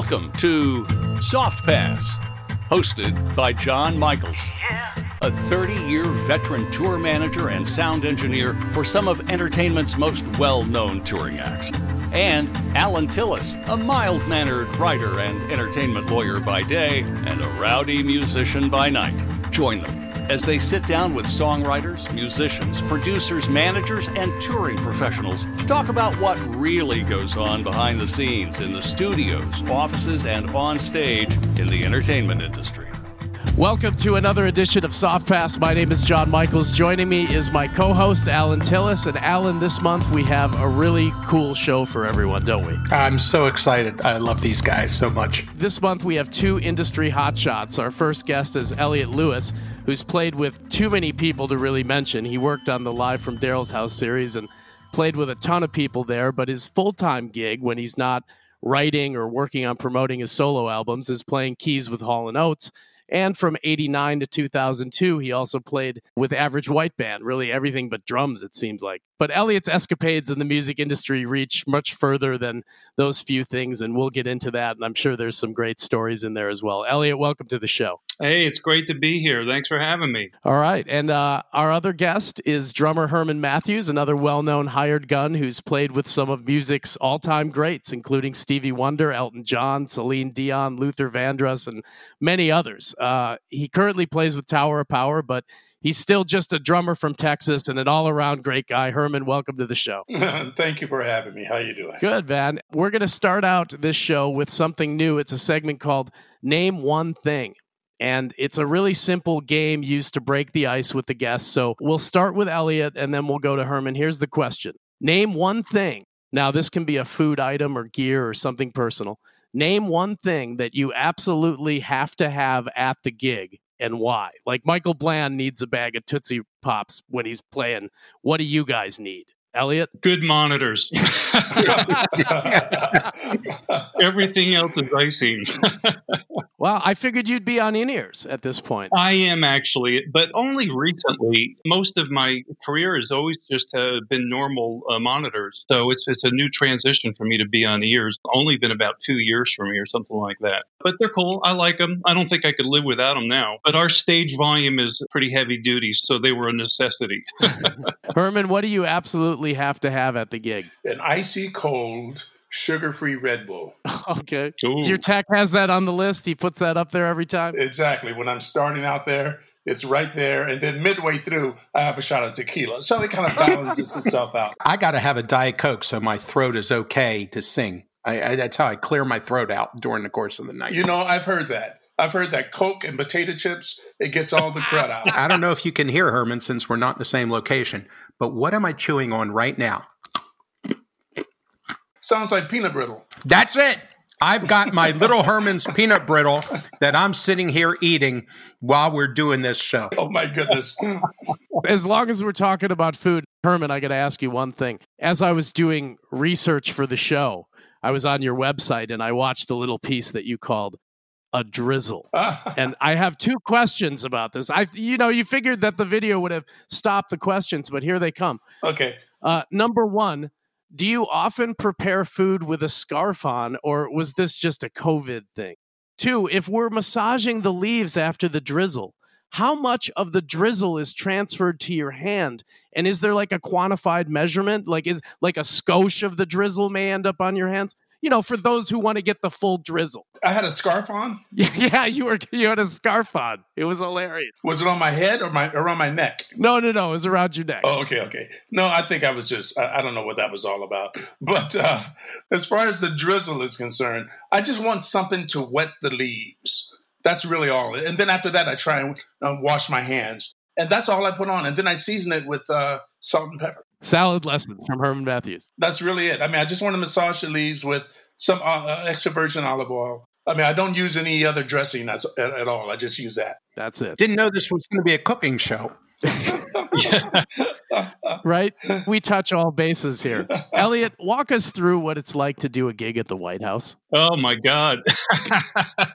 Welcome to Soft Pass, hosted by John Michaels, a 30 year veteran tour manager and sound engineer for some of entertainment's most well known touring acts. And Alan Tillis, a mild mannered writer and entertainment lawyer by day and a rowdy musician by night. Join them as they sit down with songwriters, musicians, producers, managers, and touring professionals to talk about what really goes on behind the scenes in the studios, offices, and on stage in the entertainment industry. Welcome to another edition of Soft Pass. My name is John Michaels. Joining me is my co-host Alan Tillis. And Alan, this month we have a really cool show for everyone, don't we? I'm so excited. I love these guys so much. This month we have two industry hotshots. Our first guest is Elliot Lewis, who's played with too many people to really mention. He worked on the Live from Daryl's House series and played with a ton of people there. But his full-time gig, when he's not writing or working on promoting his solo albums, is playing keys with Hall and Oates and from 89 to 2002, he also played with Average White Band, really everything but drums, it seems like. But Elliot's escapades in the music industry reach much further than those few things, and we'll get into that. And I'm sure there's some great stories in there as well. Elliot, welcome to the show. Hey, it's great to be here. Thanks for having me. All right. And uh, our other guest is drummer Herman Matthews, another well known hired gun who's played with some of music's all time greats, including Stevie Wonder, Elton John, Celine Dion, Luther Vandross, and many others. Uh, he currently plays with Tower of Power, but he's still just a drummer from Texas and an all-around great guy. Herman, welcome to the show. Thank you for having me. How you doing? Good, man. We're going to start out this show with something new. It's a segment called Name One Thing. And it's a really simple game used to break the ice with the guests. So we'll start with Elliot and then we'll go to Herman. Here's the question Name one thing. Now, this can be a food item or gear or something personal. Name one thing that you absolutely have to have at the gig and why. Like Michael Bland needs a bag of Tootsie Pops when he's playing. What do you guys need? Elliot? Good monitors. Everything else is icing. well, I figured you'd be on in ears at this point. I am actually, but only recently. Most of my career has always just uh, been normal uh, monitors. So it's, it's a new transition for me to be on ears. Only been about two years for me or something like that. But they're cool. I like them. I don't think I could live without them now. But our stage volume is pretty heavy duty, so they were a necessity. Herman, what do you absolutely have to have at the gig? An icy cold sugar free Red Bull. okay. So your tech has that on the list. He puts that up there every time. Exactly. When I'm starting out there, it's right there. And then midway through, I have a shot of tequila. So it kind of balances itself out. I got to have a Diet Coke so my throat is okay to sing. I, I, that's how I clear my throat out during the course of the night. You know, I've heard that. I've heard that Coke and potato chips, it gets all the crud out. I don't know if you can hear Herman since we're not in the same location, but what am I chewing on right now? Sounds like peanut brittle. That's it. I've got my little Herman's peanut brittle that I'm sitting here eating while we're doing this show. Oh my goodness. as long as we're talking about food, Herman, I got to ask you one thing. As I was doing research for the show, I was on your website and I watched a little piece that you called a drizzle. and I have two questions about this. I you know, you figured that the video would have stopped the questions, but here they come. Okay. Uh, number 1, do you often prepare food with a scarf on or was this just a COVID thing? Two, if we're massaging the leaves after the drizzle, how much of the drizzle is transferred to your hand and is there like a quantified measurement like is like a skosh of the drizzle may end up on your hands you know, for those who want to get the full drizzle. I had a scarf on. Yeah, you were you had a scarf on. It was hilarious. Was it on my head or my around my neck? No, no, no. It was around your neck. Oh, okay, okay. No, I think I was just I, I don't know what that was all about. But uh, as far as the drizzle is concerned, I just want something to wet the leaves. That's really all. And then after that, I try and uh, wash my hands, and that's all I put on. And then I season it with uh, salt and pepper. Salad lessons from Herman Matthews. That's really it. I mean, I just want to massage the leaves with some uh, uh, extra virgin olive oil. I mean, I don't use any other dressing at, at, all. I just use that. That's it. Didn't know this was going to be a cooking show. right? We touch all bases here. Elliot, walk us through what it's like to do a gig at the White House. Oh my God.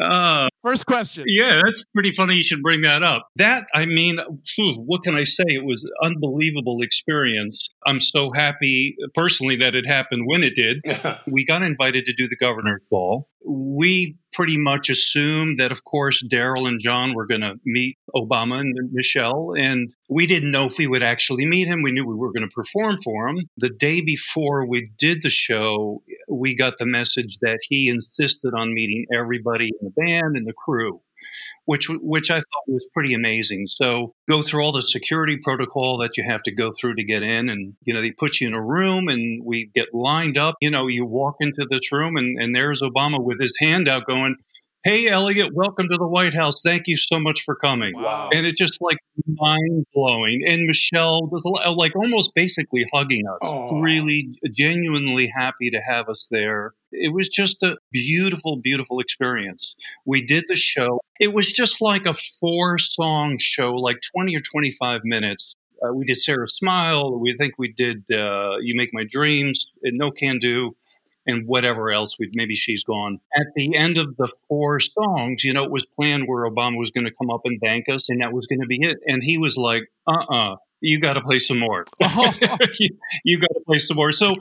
uh, First question. Yeah, that's pretty funny you should bring that up. That, I mean, what can I say? It was unbelievable experience. I'm so happy personally that it happened when it did. we got invited to do the governor's ball. We pretty much assumed that, of course, Daryl and John were going to meet Obama and Michelle. And we didn't know if we would actually meet him. We knew we were going to perform for him. The day before we did the show, we got the message that he insisted on meeting everybody the band and the crew which which I thought was pretty amazing. So go through all the security protocol that you have to go through to get in, and you know they put you in a room, and we get lined up. You know, you walk into this room, and and there's Obama with his hand out, going, Hey, Elliot, welcome to the White House. Thank you so much for coming. Wow. And it just like mind blowing. And Michelle was like almost basically hugging us, Oh. really genuinely happy to have us there. It was just a beautiful, beautiful experience. We did the show. It was just like a four song show, like 20 or 25 minutes. Uh, we did Sara Smile. We think we did uh, You Make My Dreams, No Can Do and whatever else we maybe she's gone. At the end of the four songs, you know, it was planned where Obama was going to come up and thank us, and that was going to be it. And he was like, "Uh, uh you got to play some more. you, you got to play some more." So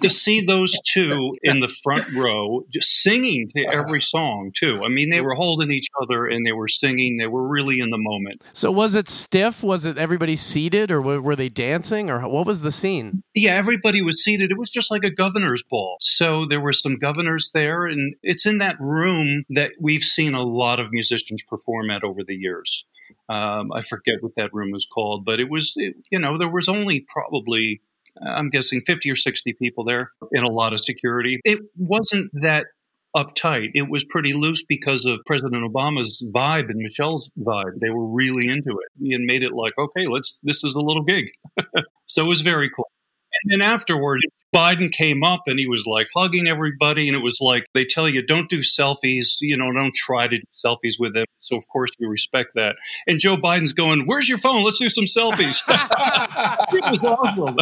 to see those two in the front row, just singing to every song too. I mean, they were holding each other and they were singing. They were really in the moment. So was it stiff? Was it everybody seated, or were they dancing, or what was the scene? Yeah, everybody was seated. It was just like a governor's ball. So there were some governors there, and it's in that room that we've seen a lot of musicians perform at over the years. Um, I forget what that room was called, but it was, you know, there was only probably, uh, I'm guessing, 50 or 60 people there in a lot of security. It wasn't that uptight. It was pretty loose because of President Obama's vibe and Michelle's vibe. They were really into it and made it like, okay, let's, this is a little gig. so it was very cool. And then afterward, Biden came up and he was like hugging everybody. And it was like, they tell you, don't do selfies, you know, don't try to do selfies with them. So, of course, you respect that. And Joe Biden's going, Where's your phone? Let's do some selfies. it was awesome.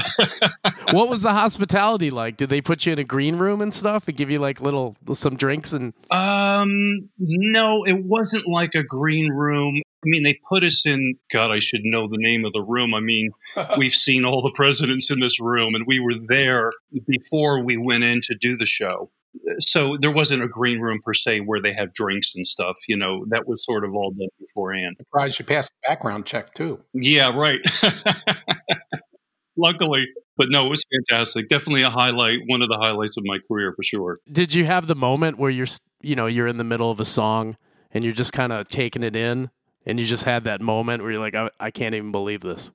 what was the hospitality like? Did they put you in a green room and stuff and give you like little, some drinks and. Um, no, it wasn't like a green room. I mean, they put us in, God, I should know the name of the room. I mean, we've seen all the presidents in this room, and we were there before we went in to do the show. So there wasn't a green room per se where they have drinks and stuff. You know, that was sort of all done beforehand. Surprised you passed the background check too. Yeah, right. Luckily. But no, it was fantastic. Definitely a highlight, one of the highlights of my career for sure. Did you have the moment where you're, you know, you're in the middle of a song and you're just kind of taking it in and you just had that moment where you're like, I, I can't even believe this.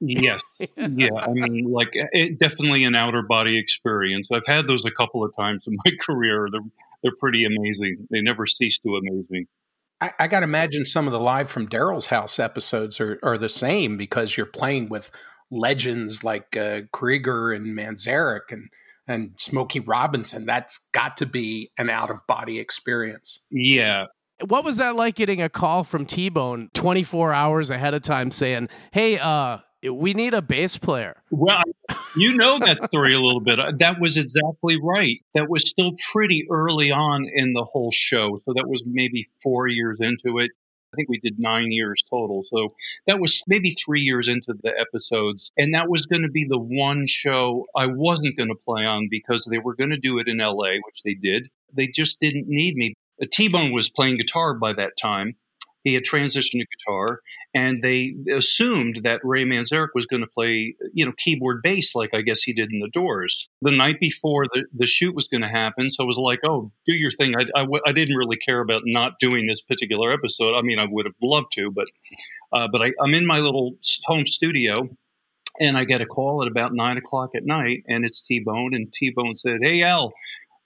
Yes. yeah. I mean, like, it, definitely an outer body experience. I've had those a couple of times in my career. They're, they're pretty amazing. They never cease to amaze me. I, I got to imagine some of the live from Daryl's house episodes are, are the same because you're playing with legends like uh, Krieger and Manzarek and and Smokey Robinson. That's got to be an out of body experience. Yeah, what was that like getting a call from T Bone 24 hours ahead of time saying, Hey, uh, we need a bass player? Well, you know that story a little bit. That was exactly right. That was still pretty early on in the whole show. So that was maybe four years into it. I think we did nine years total. So that was maybe three years into the episodes. And that was going to be the one show I wasn't going to play on because they were going to do it in LA, which they did. They just didn't need me. T Bone was playing guitar by that time. He had transitioned to guitar, and they assumed that Ray Manzarek was going to play, you know, keyboard bass like I guess he did in the Doors. The night before the, the shoot was going to happen, so I was like, "Oh, do your thing." I, I, I, didn't really care about not doing this particular episode. I mean, I would have loved to, but uh, but I, I'm in my little home studio, and I get a call at about nine o'clock at night, and it's T Bone, and T Bone said, "Hey Al."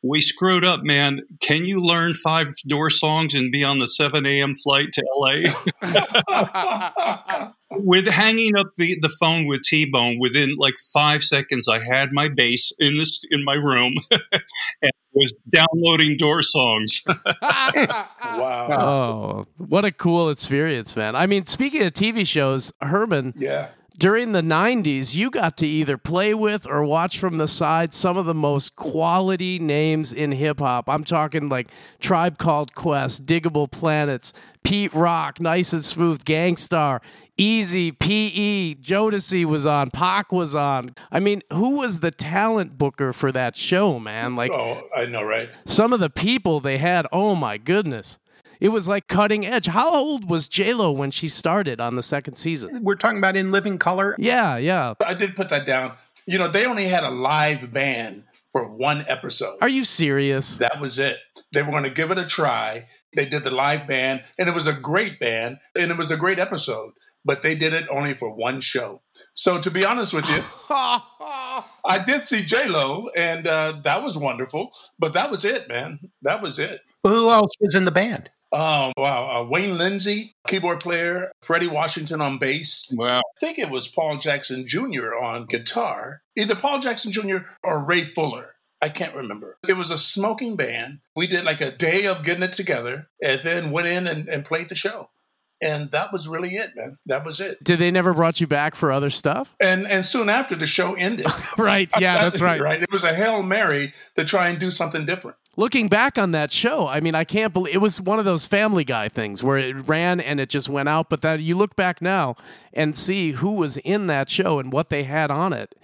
We screwed up, man. Can you learn five door songs and be on the 7 a.m. flight to LA? with hanging up the, the phone with T Bone, within like five seconds, I had my bass in this in my room and was downloading door songs. wow. Oh, what a cool experience, man. I mean, speaking of TV shows, Herman. Yeah. During the 90s, you got to either play with or watch from the side some of the most quality names in hip hop. I'm talking like Tribe Called Quest, Digable Planets, Pete Rock, Nice and Smooth, Gang Starr, Easy, PE, Jodeci was on, Pac was on. I mean, who was the talent booker for that show, man? Like, oh, I know, right? Some of the people they had, oh my goodness. It was like cutting edge. How old was J Lo when she started on the second season? We're talking about in living color. Yeah, yeah. I did put that down. You know, they only had a live band for one episode. Are you serious? That was it. They were going to give it a try. They did the live band, and it was a great band, and it was a great episode. But they did it only for one show. So to be honest with you, I did see J Lo, and uh, that was wonderful. But that was it, man. That was it. Well, who else was in the band? Um, wow, uh, Wayne Linsey, keyboard player, Freddie Washington on bass. Wow. I think it was Paul Jackson Jr. on guitar. Either Paul Jackson Jr. or Ray Fuller. I can't remember. It was a smoking band. We did like a day of getting it together and then went in and, and played the show. And that was really it, man. That was it. Did they never brought you back for other stuff? And and soon after the show ended. right. Yeah, that's right. right. It was a Hail Mary to try and do something different looking back on that show, I mean, I can't believe it was one of those Family Guy things where it ran and it just went out. But that you look back now and see who was in that show and what they had on it,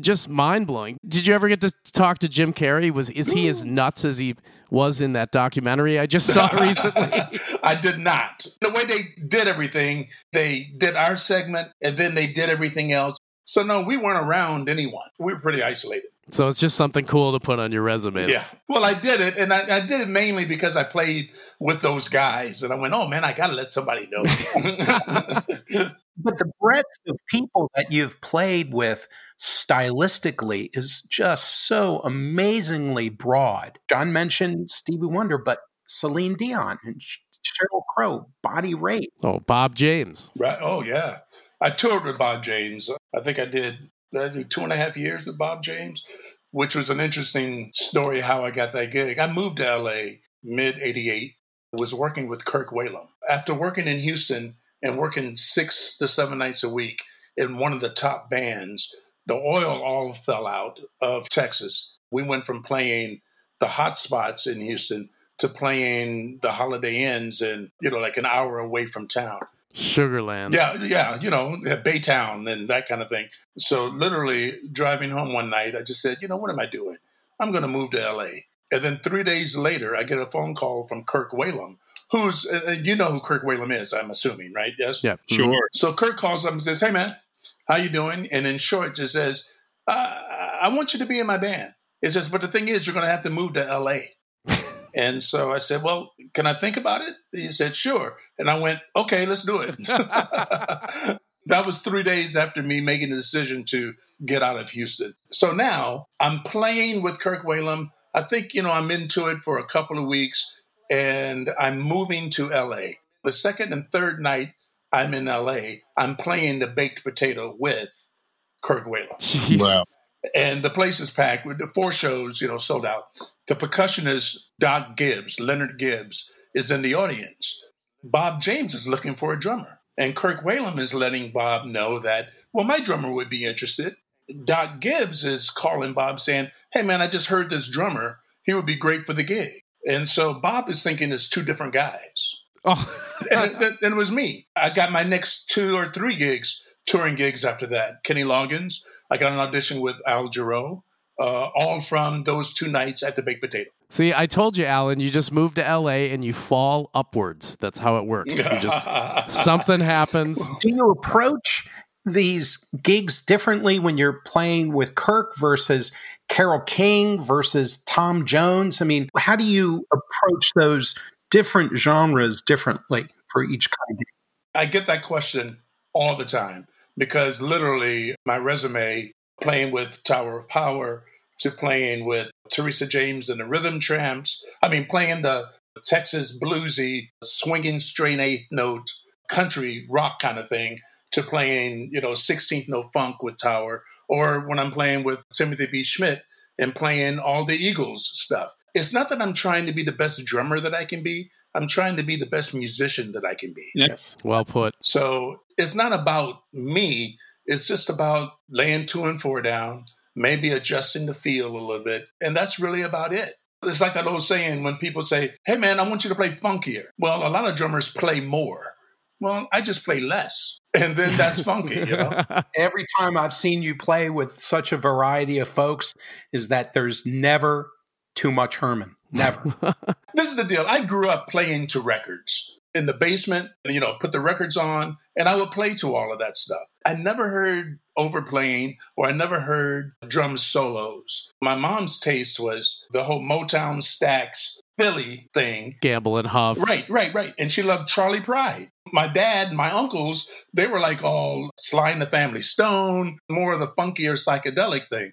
just mind blowing. Did you ever get to talk to Jim Carrey? Was is he as nuts as he was in that documentary I just saw recently? I did not. The way they did everything, they did our segment and then they did everything else. So no, we weren't around anyone. We were pretty isolated. So it's just something cool to put on your resume. Yeah. Well, I did it, and I, I, did it mainly because I played with those guys, and I went, "Oh man, I got to let somebody know." but the breadth of people that you've played with stylistically is just so amazingly broad. John mentioned Stevie Wonder, but Celine Dion and Sheryl Crow, Bonnie Raitt. Oh, Bob James. Right. Oh yeah. I toured with Bob James. I think I did I do two and a half years with Bob James, which was an interesting story how I got that gig. I moved to LA mid 88, was working with Kirk Whalum. After working in Houston and working six to seven nights a week in one of the top bands, the oil all fell out of Texas. We went from playing the hot spots in Houston to playing the Holiday Inns and, you know, like an hour away from town. Sugarland. Yeah, yeah, you know, Baytown and that kind of thing. So literally driving home one night, I just said, you know, what am I doing? I'm going to move to LA. And then three days later, I get a phone call from Kirk Whalum, who's, and you know who Kirk Whalum is, I'm assuming, right? Yes? Yeah. Sure. Mm-hmm. So Kirk calls up and says, hey, man, how you doing? And in short, just says, uh, I want you to be in my band. It says, but the thing is, you're going to have to move to LA. And so I said, Well, can I think about it? He said, Sure. And I went, Okay, let's do it. that was three days after me making the decision to get out of Houston. So now I'm playing with Kirk Whalum. I think, you know, I'm into it for a couple of weeks and I'm moving to LA. The second and third night I'm in LA, I'm playing the baked potato with Kirk Whalum. Wow and the place is packed with the four shows, you know, sold out. The percussionist Doc Gibbs, Leonard Gibbs, is in the audience. Bob James is looking for a drummer, and Kirk Whalum is letting Bob know that, well, my drummer would be interested. Doc Gibbs is calling Bob saying, hey, man, I just heard this drummer. He would be great for the gig. And so Bob is thinking it's two different guys. Oh. and, it, and it was me. I got my next two or three gigs touring gigs after that. Kenny Loggins, I got an audition with Al Jarreau, uh, all from those two nights at the Baked Potato. See, I told you, Alan, you just move to LA and you fall upwards. That's how it works. You just something happens. Do you approach these gigs differently when you're playing with Kirk versus Carole King versus Tom Jones? I mean, how do you approach those different genres differently for each kind? Of gig? I get that question all the time because literally my resume playing with Tower of Power to playing with Teresa James and the Rhythm Tramps. I mean, playing the Texas bluesy, swinging straight eighth note country rock kind of thing to playing, you know, 16th note funk with Tower, or when I'm playing with Timothy B. Schmit and playing all the Eagles stuff. It's not that I'm trying to be the best drummer that I can be. I'm trying to be the best musician that I can be. Yes. Well put. So it's not about me. It's just about laying two and four down, maybe adjusting the feel a little bit. And that's really about it. It's like that old saying when people say, Hey man, I want you to play funkier. Well, a lot of drummers play more. Well, I just play less. And then that's funky, you know? Every time I've seen you play with such a variety of folks is that there's never too much Herman. Never. this is the deal. I grew up playing to records in the basement, you know, put the records on, and I would play to all of that stuff. I never heard overplaying or I never heard drum solos. My mom's taste was the whole Motown Stax Philly thing. Gamble and Huff. Right, right, right. And she loved Charley Pride. My dad, my uncles, they were like all Sly and the Family Stone, more of the funkier psychedelic thing.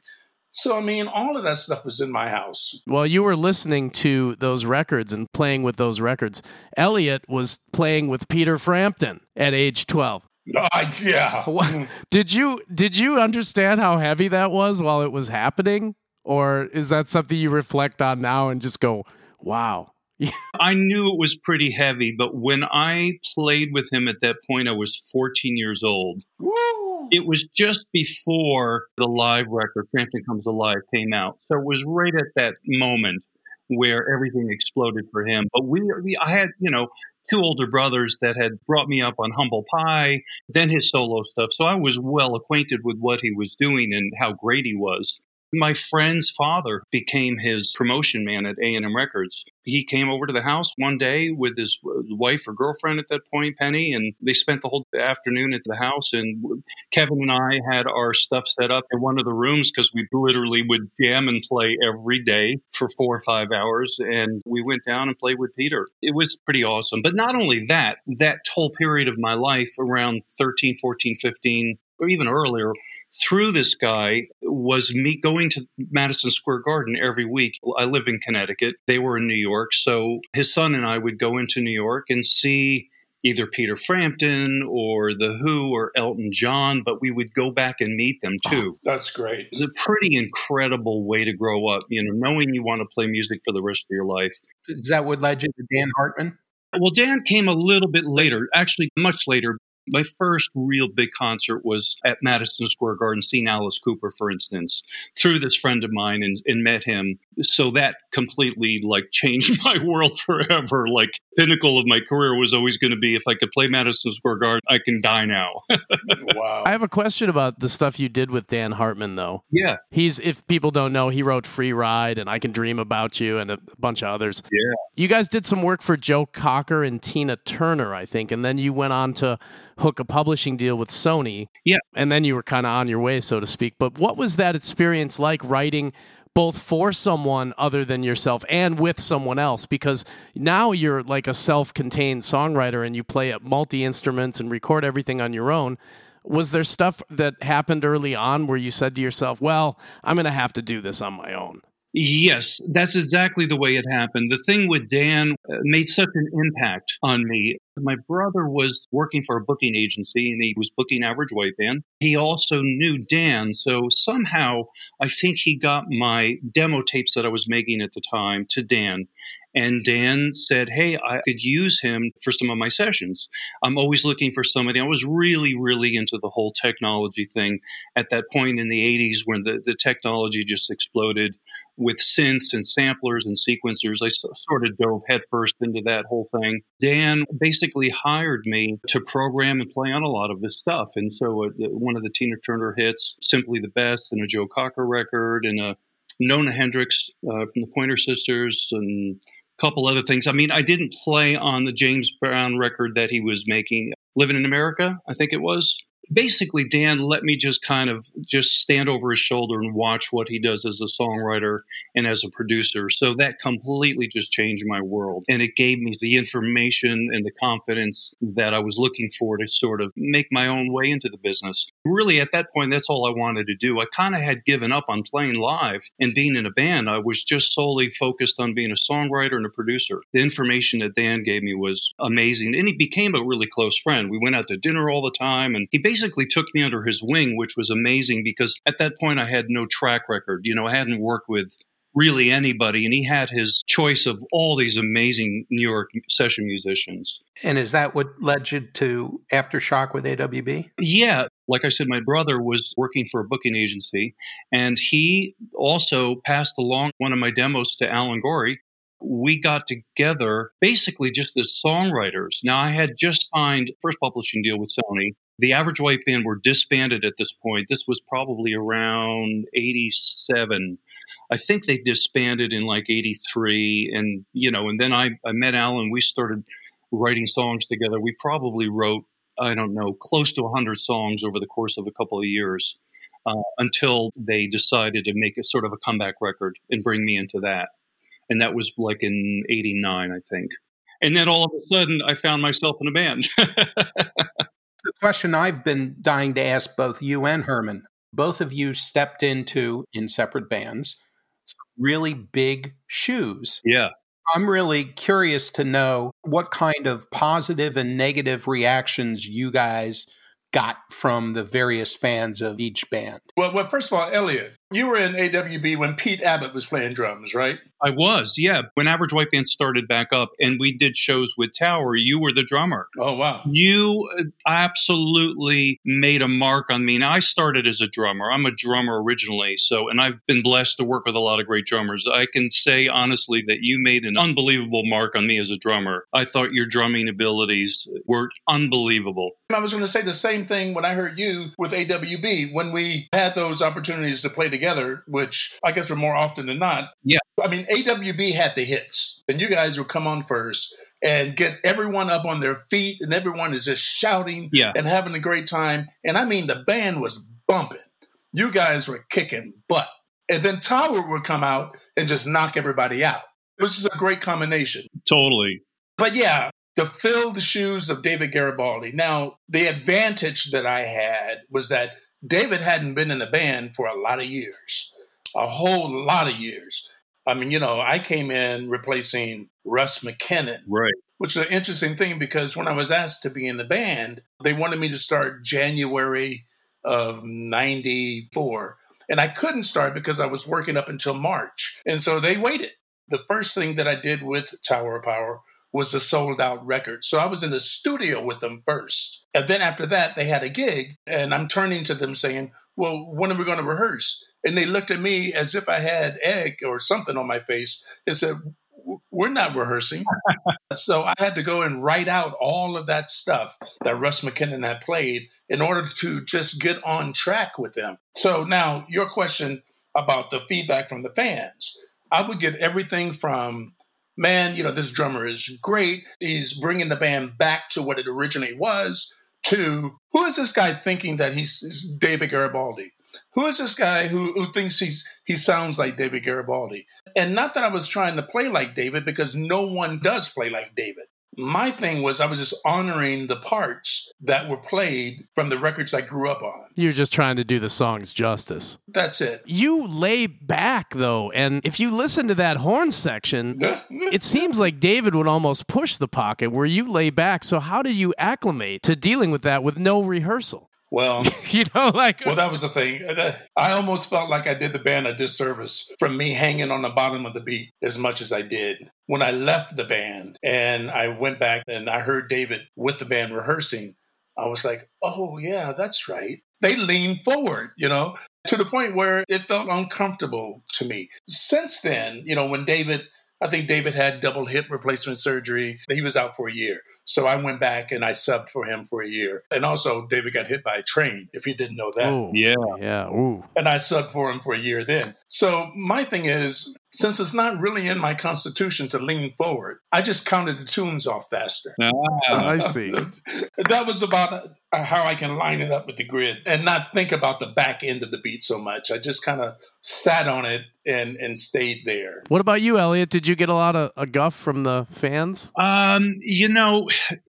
So, I mean, all of that stuff was in my house. While you were listening to those records and playing with those records. Elliot was playing with Peter Frampton at age 12. Uh, yeah. did you did you understand how heavy that was while it was happening or is that something you reflect on now and just go, "Wow, I knew it was pretty heavy, but when I played with him at that point, I was 14 years old. Woo! It was just before the live record, Frampton Comes Alive, came out. So it was right at that moment where everything exploded for him. But we, we I had, you know, two older brothers that had brought me up on Humble Pie, then his solo stuff. So I was well acquainted with what he was doing and how great he was. My friend's father became his promotion man at A&M Records. He came over to the house one day with his uh, wife or girlfriend at that point, Penny, and they spent the whole afternoon at the house. And Kevin and I had our stuff set up in one of the rooms because we literally would jam and play every day for four or five hours. And we went down and played with Peter. It was pretty awesome. But not only that, that whole period of my life around 13, 14, 15, or even earlier, through this guy was me going to Madison Square Garden every week. I live in Connecticut. They were in New York. So his son and I would go into New York and see either Peter Frampton or The Who or Elton John, but we would go back and meet them oh, too. Oh, that's great. It's a pretty incredible way to grow up, you know, knowing you want to play music for the rest of your life. Is that what led you to Dan Hartman? Well, Dan came a little bit later, actually much later, my first real big concert was at Madison Square Garden, seeing Alice Cooper, for instance, through this friend of mine and, and met him. So that completely like changed my world forever. Like pinnacle of my career was always going to be if I could play Madison Square Garden, I can die now. wow. I have a question about the stuff you did with Dan Hartman, though. Yeah. He's, if people don't know, he wrote Free Ride and I Can Dream About You and a bunch of others. Yeah. You guys did some work for Joe Cocker and Tina Turner, I think, and then you went on to hook a publishing deal with Sony. Yeah. And then you were kind of on your way, so to speak. But what was that experience like writing both for someone other than yourself and with someone else? Because now you're like a self contained songwriter and you play at multi instruments and record everything on your own. Was there stuff that happened early on where you said to yourself, well, I'm going to have to do this on my own? Yes, that's exactly the way it happened. The thing with Dan uh, made such an impact on me. My brother was working for a booking agency and he was booking Average White Band. He also knew Dan. So somehow I think he got my demo tapes that I was making at the time to Dan. And Dan said, Hey, I could use him for some of my sessions. I'm always looking for somebody. I was really, really into the whole technology thing at that point in the 80s when the, the technology just exploded with synths and samplers and sequencers. I sort of dove headfirst into that whole thing. Dan basically hired me to program and play on a lot of this stuff. And so uh, one of the Tina Turner hits, Simply the Best, and a Joe Cocker record, and a Nona Hendryx uh, from the Pointer Sisters, and a couple other things. I mean, I didn't play on the James Brown record that he was making, Living in America, I think it was basically Dan let me just kind of just stand over his shoulder and watch what he does as a songwriter and as a producer. So that completely just changed my world. And it gave me the information and the confidence that I was looking for to sort of make my own way into the business. Really, at that point, that's all I wanted to do. I kind of had given up on playing live and being in a band. I was just solely focused on being a songwriter and a producer. The information that Dan gave me was amazing. And he became a really close friend. We went out to dinner all the time and he basically basically took me under his wing, which was amazing because at that point I had no track record. You know, I hadn't worked with really anybody. And he had his choice of all these amazing New York session musicians. And is that what led you to Aftershock with AWB? Yeah. Like I said, my brother was working for a booking agency, and he also passed along one of my demos to Alan Gorrie. We got together basically just as songwriters. Now, I had just signed first publishing deal with Sony. The Average White Band were disbanded at this point. This was probably around 87. I think they disbanded in like 83. And, you know, and then I, I met Alan. We started writing songs together. We probably wrote I don't know, close to 100 songs over the course of a couple of years uh, until they decided to make a sort of a comeback record and bring me into that. And that was like in 89, I think. And then all of a sudden, I found myself in a band. the question I've been dying to ask both you and Herman both of you stepped into, in separate bands, really big shoes. Yeah. I'm really curious to know what kind of positive and negative reactions you guys got from the various fans of each band. Well, well, first of all, Elliot, you were in AWB when Pete Abbott was playing drums, right? I was, yeah. When Average White Band started back up and we did shows with Tower, you were the drummer. Oh, wow. You uh, absolutely made a mark on me. Now, I started as a drummer. I'm a drummer originally. So, and I've been blessed to work with a lot of great drummers. I can say honestly that you made an unbelievable mark on me as a drummer. I thought your drumming abilities were unbelievable. I was going to say the same thing when I heard you with AWB when we had those opportunities to play together, which I guess are more often than not. Yeah. I mean, AWB had the hits, and you guys would come on first and get everyone up on their feet, and everyone is just shouting yeah. and having a great time. And I mean, the band was bumping. You guys were kicking butt. And then Tower would come out and just knock everybody out. It was just a great combination. Totally. But yeah, to fill the shoes of David Garibaldi. Now, the advantage that I had was that David hadn't been in the band for a lot of years, a whole lot of years. I mean, you know, I came in replacing Russ McKinnon. Right. Which is an interesting thing because when I was asked to be in the band, they wanted me to start January of 94. And I couldn't start because I was working up until March. And so they waited. The first thing that I did with Tower of Power was a sold out record. So I was in the studio with them first. And then after that, they had a gig. And I'm turning to them saying, Well, when are we going to rehearse? And they looked at me as if I had egg or something on my face and said, We're not rehearsing. so I had to go and write out all of that stuff that Russ McKinnon had played in order to just get on track with them. So now, your question about the feedback from the fans. I would get everything from, man, you know, this drummer is great. He's bringing the band back to what it originally was, to who is this guy thinking that he's David Garibaldi? Who is this guy who, who thinks he's he sounds like David Garibaldi? And not that I was trying to play like David, because no one does play like David. My thing was I was just honoring the parts that were played from the records I grew up on. You're just trying to do the songs justice. That's it. You lay back though, and if you listen to that horn section, it seems like David would almost push the pocket where you lay back. So how did you acclimate to dealing with that with no rehearsal? Well, you know, like well, that was the thing. Uh, I almost felt like I did the band a disservice from me hanging on the bottom of the beat as much as I did. When I left the band and I went back and I heard David with the band rehearsing, I was like, "Oh yeah, that's right." They leaned forward, you know, to the point where it felt uncomfortable to me. Since then, you know, when David I think David had double hip replacement surgery. He was out for a year. So I went back and I subbed for him for a year. And also, David got hit by a train, if you didn't know that. Ooh, yeah. Yeah. Ooh. And I subbed for him for a year then. So my thing is, since it's not really in my constitution to lean forward, I just counted the tunes off faster. Ah, I see. that was about how I can line it up with the grid and not think about the back end of the beat so much. I just kind of sat on it and and stayed there. What about you, Elliot? Did you get a lot of a guff from the fans? Um, you know,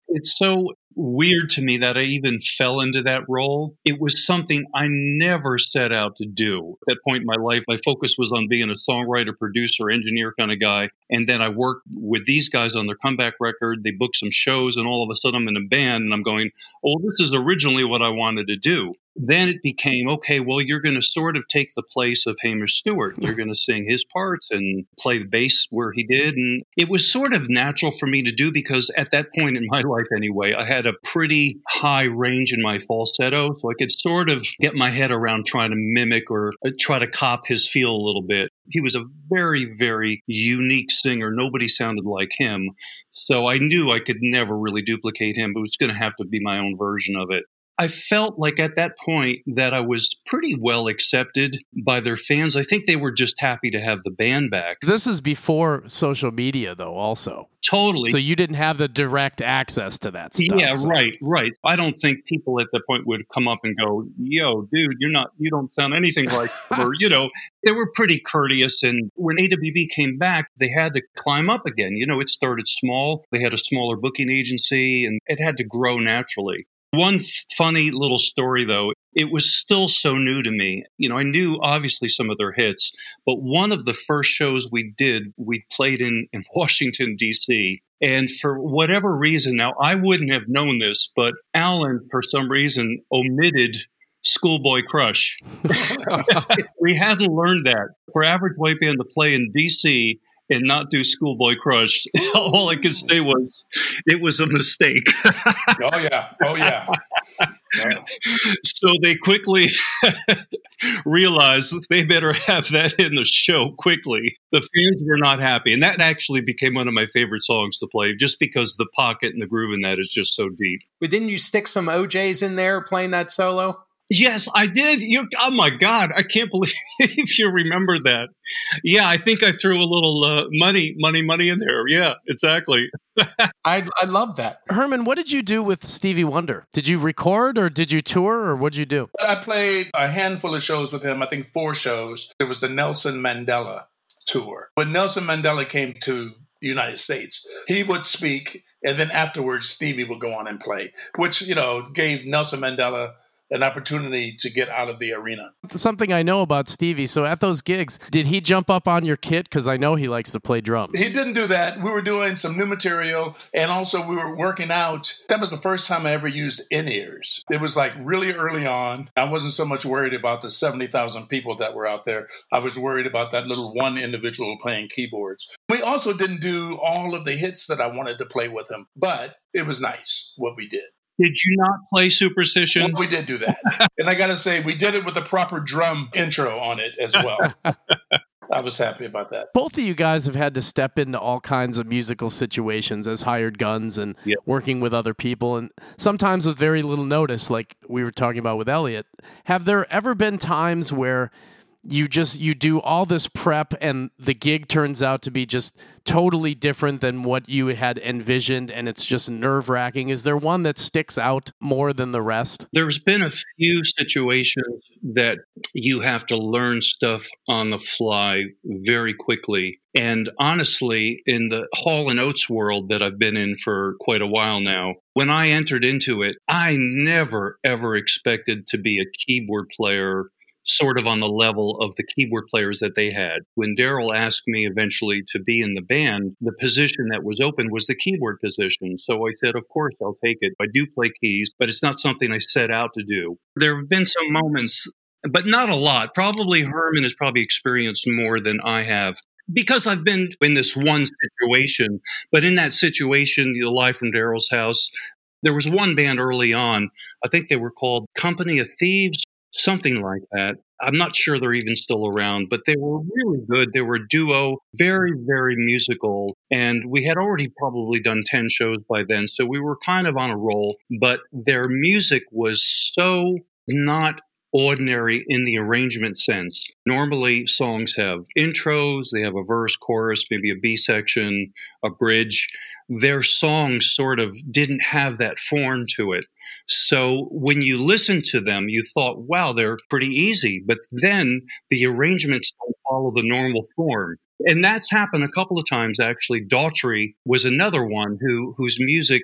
it's so weird to me that I even fell into that role. It was something I never set out to do. At that point in my life, my focus was on being a songwriter, producer, engineer kind of guy. And then I worked with these guys on their comeback record. They booked some shows, and all of a sudden I'm in a band and I'm going, oh, this is originally what I wanted to do. Then it became okay, well, you're going to sort of take the place of Hamish Stewart. You're going to sing his parts and play the bass where he did. And it was sort of natural for me to do because at that point in my life, anyway, I had a pretty high range in my falsetto. So I could sort of get my head around trying to mimic or uh, try to cop his feel a little bit. He was a very, very unique singer. Nobody sounded like him. So I knew I could never really duplicate him, but it was going to have to be my own version of it. I felt like at that point that I was pretty well accepted by their fans. I think they were just happy to have the band back. This is before social media, though, also. Totally. So you didn't have the direct access to that stuff. Yeah, so. right, right. I don't think people at that point would come up and go, "Yo, dude, you're not, you don't sound anything like," or you know, they were pretty courteous. And when AWB came back, they had to climb up again. You know, it started small. They had a smaller booking agency, and it had to grow naturally. One funny little story, though, it was still so new to me. You know, I knew obviously some of their hits, but one of the first shows we did, we played in, in Washington, D.C. And for whatever reason, now I wouldn't have known this, but Alan, for some reason, omitted Schoolboy Crush. we hadn't learned that. For Average White Band to play in DC and not do Schoolboy Crush, all I could say was it was a mistake. oh, yeah. Oh, yeah. So they quickly realized they better have that in the show quickly. The fans were not happy. And that actually became one of my favorite songs to play just because the pocket and the groove in that is just so deep. But didn't you stick some O'Jays in there playing that solo? Yes, I did. You, oh my God, I can't believe you remember that. Yeah, I think I threw a little uh, money, money, money in there. Yeah, exactly. I I love that. Herman, what did you do with Stevie Wonder? Did you record or did you tour or what did you do? I played a handful of shows with him. I think four shows. It was the Nelson Mandela tour. When Nelson Mandela came to the United States, he would speak, and then afterwards Stevie would go on and play, which you know gave Nelson Mandela an opportunity to get out of the arena. Something I know about Stevie. So at those gigs, did he jump up on your kit? Because I know he likes to play drums. He didn't do that. We were doing some new material and also we were working out. That was the first time I ever used in ears. It was like really early on. I wasn't so much worried about the 70,000 people that were out there. I was worried about that little one individual playing keyboards. We also didn't do all of the hits that I wanted to play with him, but it was nice what we did. Did you not play Superstition? Well, we did do that. and I got to say, we did it with a proper drum intro on it as well. I was happy about that. Both of you guys have had to step into all kinds of musical situations as hired guns and Yep. working with other people, and sometimes with very little notice, like we were talking about with Elliot. Have there ever been times where you just you do all this prep and the gig turns out to be just totally different than what you had envisioned and it's just nerve wracking is there one that sticks out more than the rest There's been a few situations that you have to learn stuff on the fly very quickly. And honestly, in the Hall and Oates world that I've been in for quite a while now, when I entered into it, I never ever expected to be a keyboard player sort of on the level of the keyboard players that they had. When Daryl asked me eventually to be in the band, the position that was open was the keyboard position. So I said, Of course, I'll take it. I do play keys, but it's not something I set out to do. There have been some moments, but not a lot. Probably Herman has probably experienced more than I have. Because I've been in this one situation, but in that situation, the live from Daryl's house, there was one band early on. I think they were called Company of Thieves something like that. I'm not sure they're even still around, but they were really good. They were a duo, very, very musical. And we had already probably done 10 shows by then. So we were kind of on a roll, but their music was so not ordinary in the arrangement sense. Normally, songs have intros, they have a verse, chorus, maybe a B section, a bridge. Their songs sort of didn't have that form to it. So when you listen to them, you thought, wow, they're pretty easy. But then the arrangements don't follow the normal form. And that's happened a couple of times, actually. Daughtry was another one who, whose music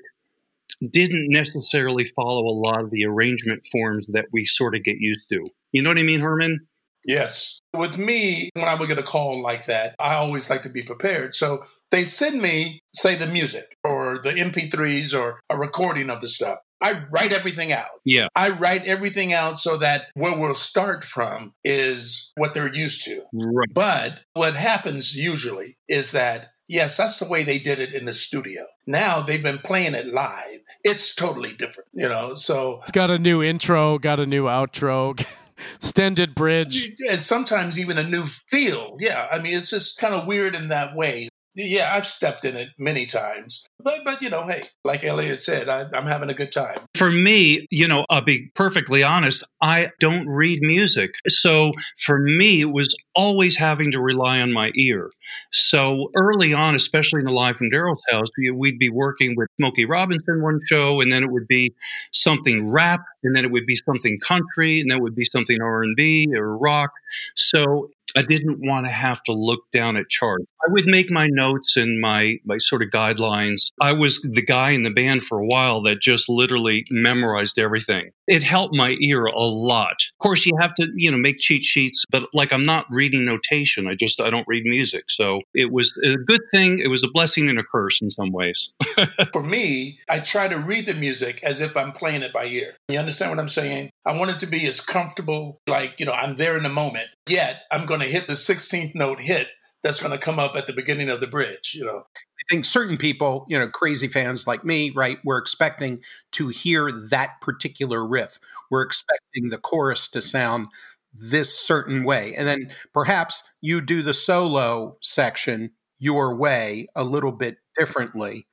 didn't necessarily follow a lot of the arrangement forms that we sort of get used to. You know what I mean, Herman? Yes. With me, when I would get a call like that, I always like to be prepared. So they send me, say, the music or the MP3s or a recording of the stuff. I write everything out. Yeah. I write everything out so that where we'll start from is what they're used to. Right. But what happens usually is that, yes, that's the way they did it in the studio. Now they've been playing it live. It's totally different, you know? So It's got a new intro, got a new outro, extended bridge. and sometimes even a new feel. Yeah, I mean, it's just kind of weird in that way. Yeah, I've stepped in it many times, but but you know, hey, like Elliot said, I, I'm having a good time. For me, you know, I'll be perfectly honest, I don't read music. So for me, it was always having to rely on my ear. So early on, especially in the Live from Daryl's house, we- we'd be working with Smokey Robinson one show, and then it would be something rap, and then it would be something country, and then it would be something R&B or rock. So I didn't want to have to look down at charts. I would make my notes and my, my sort of guidelines. I was the guy in the band for a while that just literally memorized everything. It helped my ear a lot. Of course, you have to, you know, make cheat sheets, but like I'm not reading notation. I just, I don't read music. So it was a good thing. It was a blessing and a curse in some ways. For me, I try to read the music as if I'm playing it by ear. You understand what I'm saying? I want it to be as comfortable, like, you know, I'm there in the moment. Yet I'm going to hit the 16th note hit that's going to come up at the beginning of the bridge, you know. I think certain people, you know, crazy fans like me, right, we're expecting to hear that particular riff. We're expecting the chorus to sound this certain way. And then perhaps you do the solo section your way a little bit differently.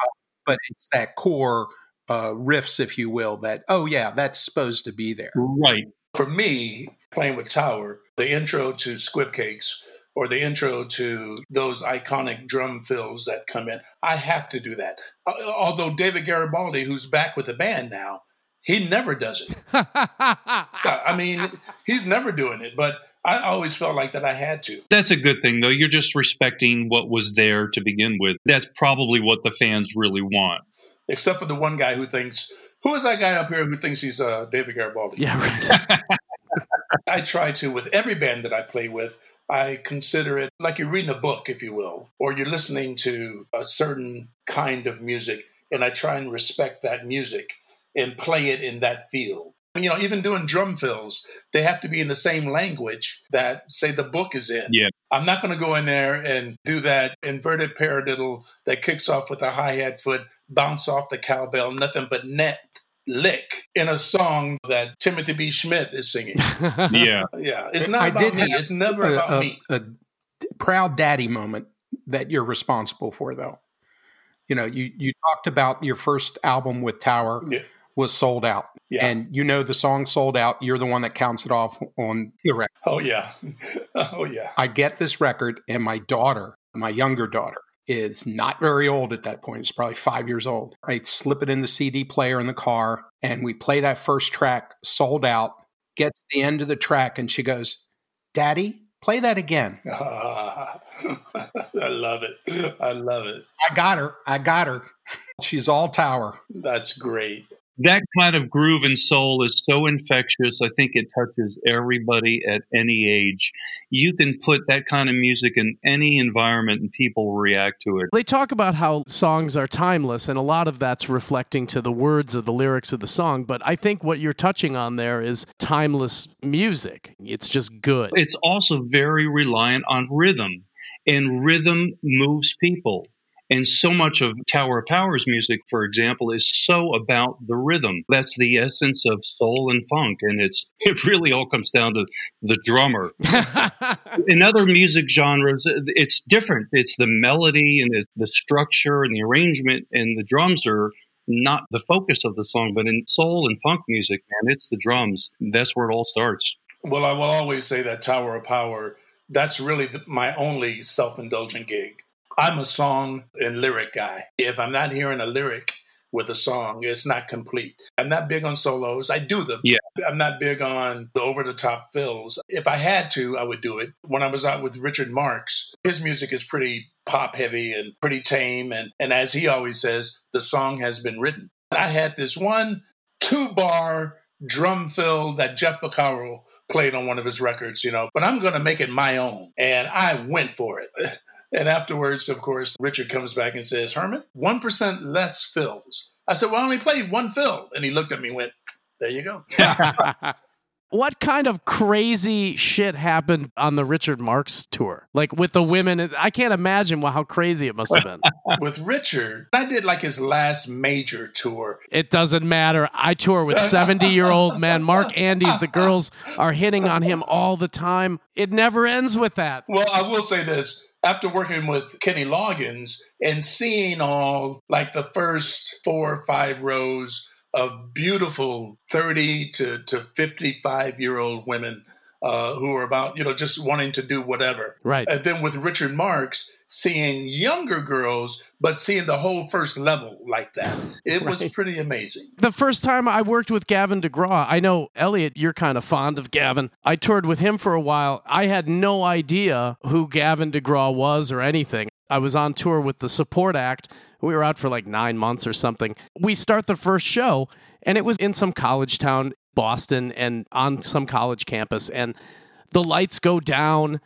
Uh, but it's that core uh, riffs, if you will, that, oh, yeah, that's supposed to be there. Right. For me, playing with Tower, the intro to Squib Cakes or the intro to those iconic drum fills that come in, I have to do that. Uh, Although David Garibaldi, who's back with the band now, he never does it. I mean, he's never doing it, but I always felt like that I had to. That's a good thing, though. You're just respecting what was there to begin with. That's probably what the fans really want. Except for the one guy who thinks, who is that guy up here who thinks he's uh, David Garibaldi? yeah, right. I try to, with every band that I play with, I consider it like you're reading a book, if you will, or you're listening to a certain kind of music, and I try and respect that music and play it in that field. You know, even doing drum fills, they have to be in the same language that, say, the book is in. Yeah. I'm not going to go in there and do that inverted paradiddle that kicks off with a hi hat foot, bounce off the cowbell, nothing but net lick in a song that Timothy B. Schmit is singing. Yeah. Yeah, it's not I about did me. have It's never a, about a- me. a proud daddy moment that you're responsible for, though. You know, you, you talked about your first album with Tower Yeah. was sold out. Yeah. And you know the song sold out. You're the one that counts it off on the record. Oh yeah. oh yeah. I get this record, and my daughter, my younger daughter, is not very old at that point. It's probably five years old. I slip it in the CD player in the car, and we play that first track, sold out. Gets to the end of the track, and she goes, Daddy, play that again. I love it. I love it. I got her. I got her. She's all tower. That's great. That kind of groove and soul is so infectious. I think it touches everybody at any age. You can put that kind of music in any environment and people will react to it. They talk about how songs are timeless, and a lot of that's reflecting to the words of the lyrics of the song. But I think what you're touching on there is timeless music. It's just good. It's also very reliant on rhythm, and rhythm moves people. And so much of Tower of Power's music, for example, is so about the rhythm. That's the essence of soul and funk. And it's it really all comes down to the drummer. in other music genres, it's different. It's the melody and it's the structure and the arrangement, and the drums are not the focus of the song. But in soul and funk music, man, it's the drums. That's where it all starts. Well, I will always say that Tower of Power, that's really the, my only self indulgent gig. I'm a song and lyric guy. If I'm not hearing a lyric with a song, it's not complete. I'm not big on solos. I do them. Yeah. I'm not big on the over the top fills. If I had to, I would do it. When I was out with Richard Marx, his music is pretty pop heavy and pretty tame. And, and as he always says, the song has been written. I had this one two bar drum fill that Jeff Porcaro played on one of his records, you know, but I'm going to make it my own. And I went for it. And afterwards, of course, Richard comes back and says, Herman, 1% less fills. I said, Well, I only played one fill. And he looked at me and went, There you go. What kind of crazy shit happened on the Richard Marx tour? Like with the women, I can't imagine how crazy it must have been. With Richard, I did like his last major tour. It doesn't matter. I tour with 70 year old men. Mark Andes, the girls are hitting on him all the time. It never ends with that. Well, I will say this after working with Kenny Loggins and seeing all like the first four or five rows of beautiful 30 to, to 55 year old women uh, who are about, you know, just wanting to do whatever. Right. And then with Richard Marx, seeing younger girls, but seeing the whole first level like that. It was pretty amazing. The first time I worked with Gavin DeGraw, I know, Elliot, you're kind of fond of Gavin. I toured with him for a while. I had no idea who Gavin DeGraw was or anything. I was on tour with the support act. We were out for like nine months or something. We start the first show, and it was in some college town, Boston, and on some college campus. And the lights go down,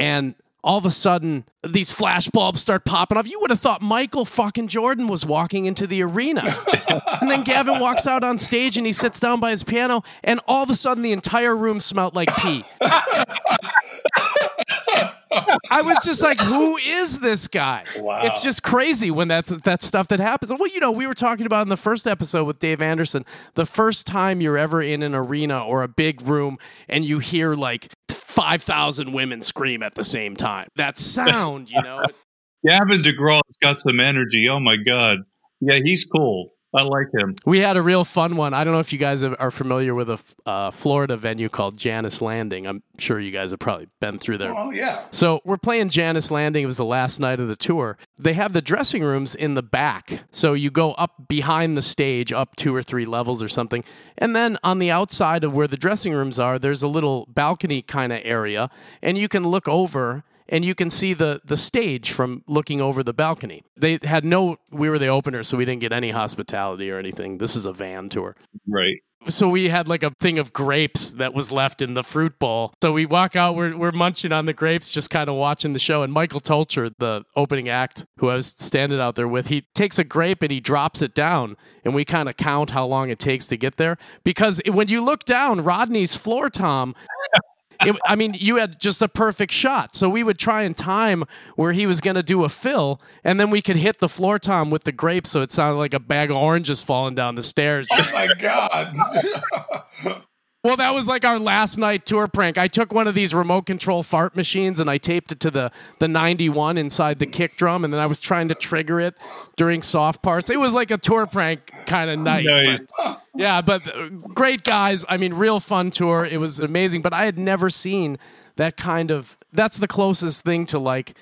and all of a sudden, these flash bulbs start popping off. You would have thought Michael fucking Jordan was walking into the arena. and then Gavin walks out on stage and he sits down by his piano, and all of a sudden, the entire room smelled like pee. I was just like, "Who is this guy?" Wow. It's just crazy when that's that stuff that happens. Well, you know, we were talking about in the first episode with Dave Anderson, the first time you're ever in an arena or a big room and you hear like five thousand women scream at the same time. That sound, you know. Gavin DeGraw's got some energy. Oh my God. Yeah, he's cool. I like him. We had a real fun one. I don't know if you guys are familiar with a uh, Florida venue called Jannus Landing. I'm sure you guys have probably been through there. Oh, yeah. So we're playing Jannus Landing. It was the last night of the tour. They have the dressing rooms in the back. So you go up behind the stage, up two or three levels or something. And then on the outside of where the dressing rooms are, there's a little balcony kind of area. And you can look over and you can see the the stage from looking over the balcony. They had no we were the opener, so we didn't get any hospitality or anything. This is a van tour Right. so we had like a thing of grapes that was left in the fruit bowl. So we walk out, we're, we're munching on the grapes, just kind of watching the show. And Michael Tolcher, the opening act, who I was standing out there with, he takes a grape and he drops it down. And we kind of count how long it takes to get there. Because when you look down, Rodney's floor tom. It, I mean, you had just a perfect shot. So we would try and time where he was going to do a fill, and then we could hit the floor tom with the grape, so it sounded like a bag of oranges falling down the stairs. Oh, my God. Well, that was like our last night tour prank. I took one of these remote control fart machines and I taped it to the the 91 inside the kick drum, and then I was trying to trigger it during soft parts. It was like a tour prank kind of night. Nice. Yeah, but uh, great guys. I mean, real fun tour. It was amazing, but I had never seen that kind of. That's the closest thing to like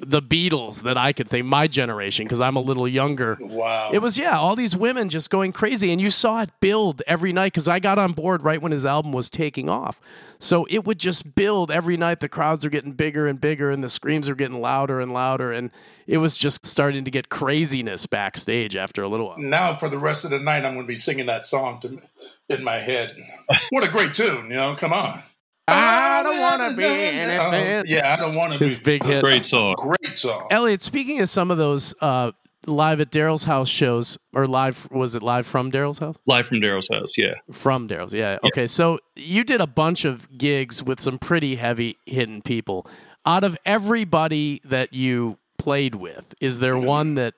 the Beatles that I could think. My generation, because I'm a little younger. Wow. It was yeah, all these women just going crazy, and you saw it build every night. Because I got on board right when his album was taking off, so it would just build every night. The crowds are getting bigger and bigger, and the screams are getting louder and louder, and it was just starting to get craziness backstage after a little while. now for the rest of the night, I'm going to be singing that song to, in my head. What a great tune, you know? Come on. I don't wanna be anything. Uh, yeah, I don't want to be. His be. big hit. Great song. Great song. Elliot, speaking of some of those uh, live at Daryl's house shows, or live was it live from Daryl's house? Live from Daryl's house. Yeah. From Daryl's, yeah. Okay, so you did a bunch of gigs with some pretty heavy hitting people. Out of everybody that you played with, is there one that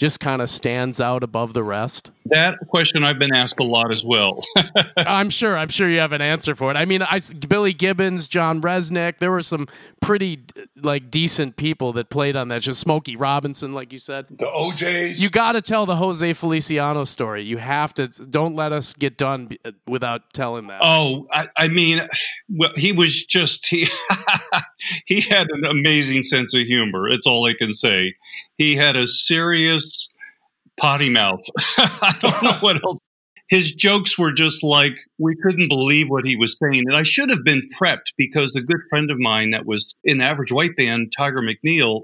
just kind of stands out above the rest? That question I've been asked a lot as well. I'm sure. I'm sure you have an answer for it. I mean, I Billy Gibbons, John Rzeznik. There were some pretty like decent people that played on that. Just Smokey Robinson, like you said. The O'Jays. You got to tell the Jose Feliciano story. You have to. Don't let us get done without telling that. oh, I, I mean, well, he was just he he had an amazing sense of humor. It's all I can say. He had a serious potty mouth. I don't know what else. His jokes were just like we couldn't believe what he was saying, and I should have been prepped because a good friend of mine that was in the Average White Band, Tiger McNeil,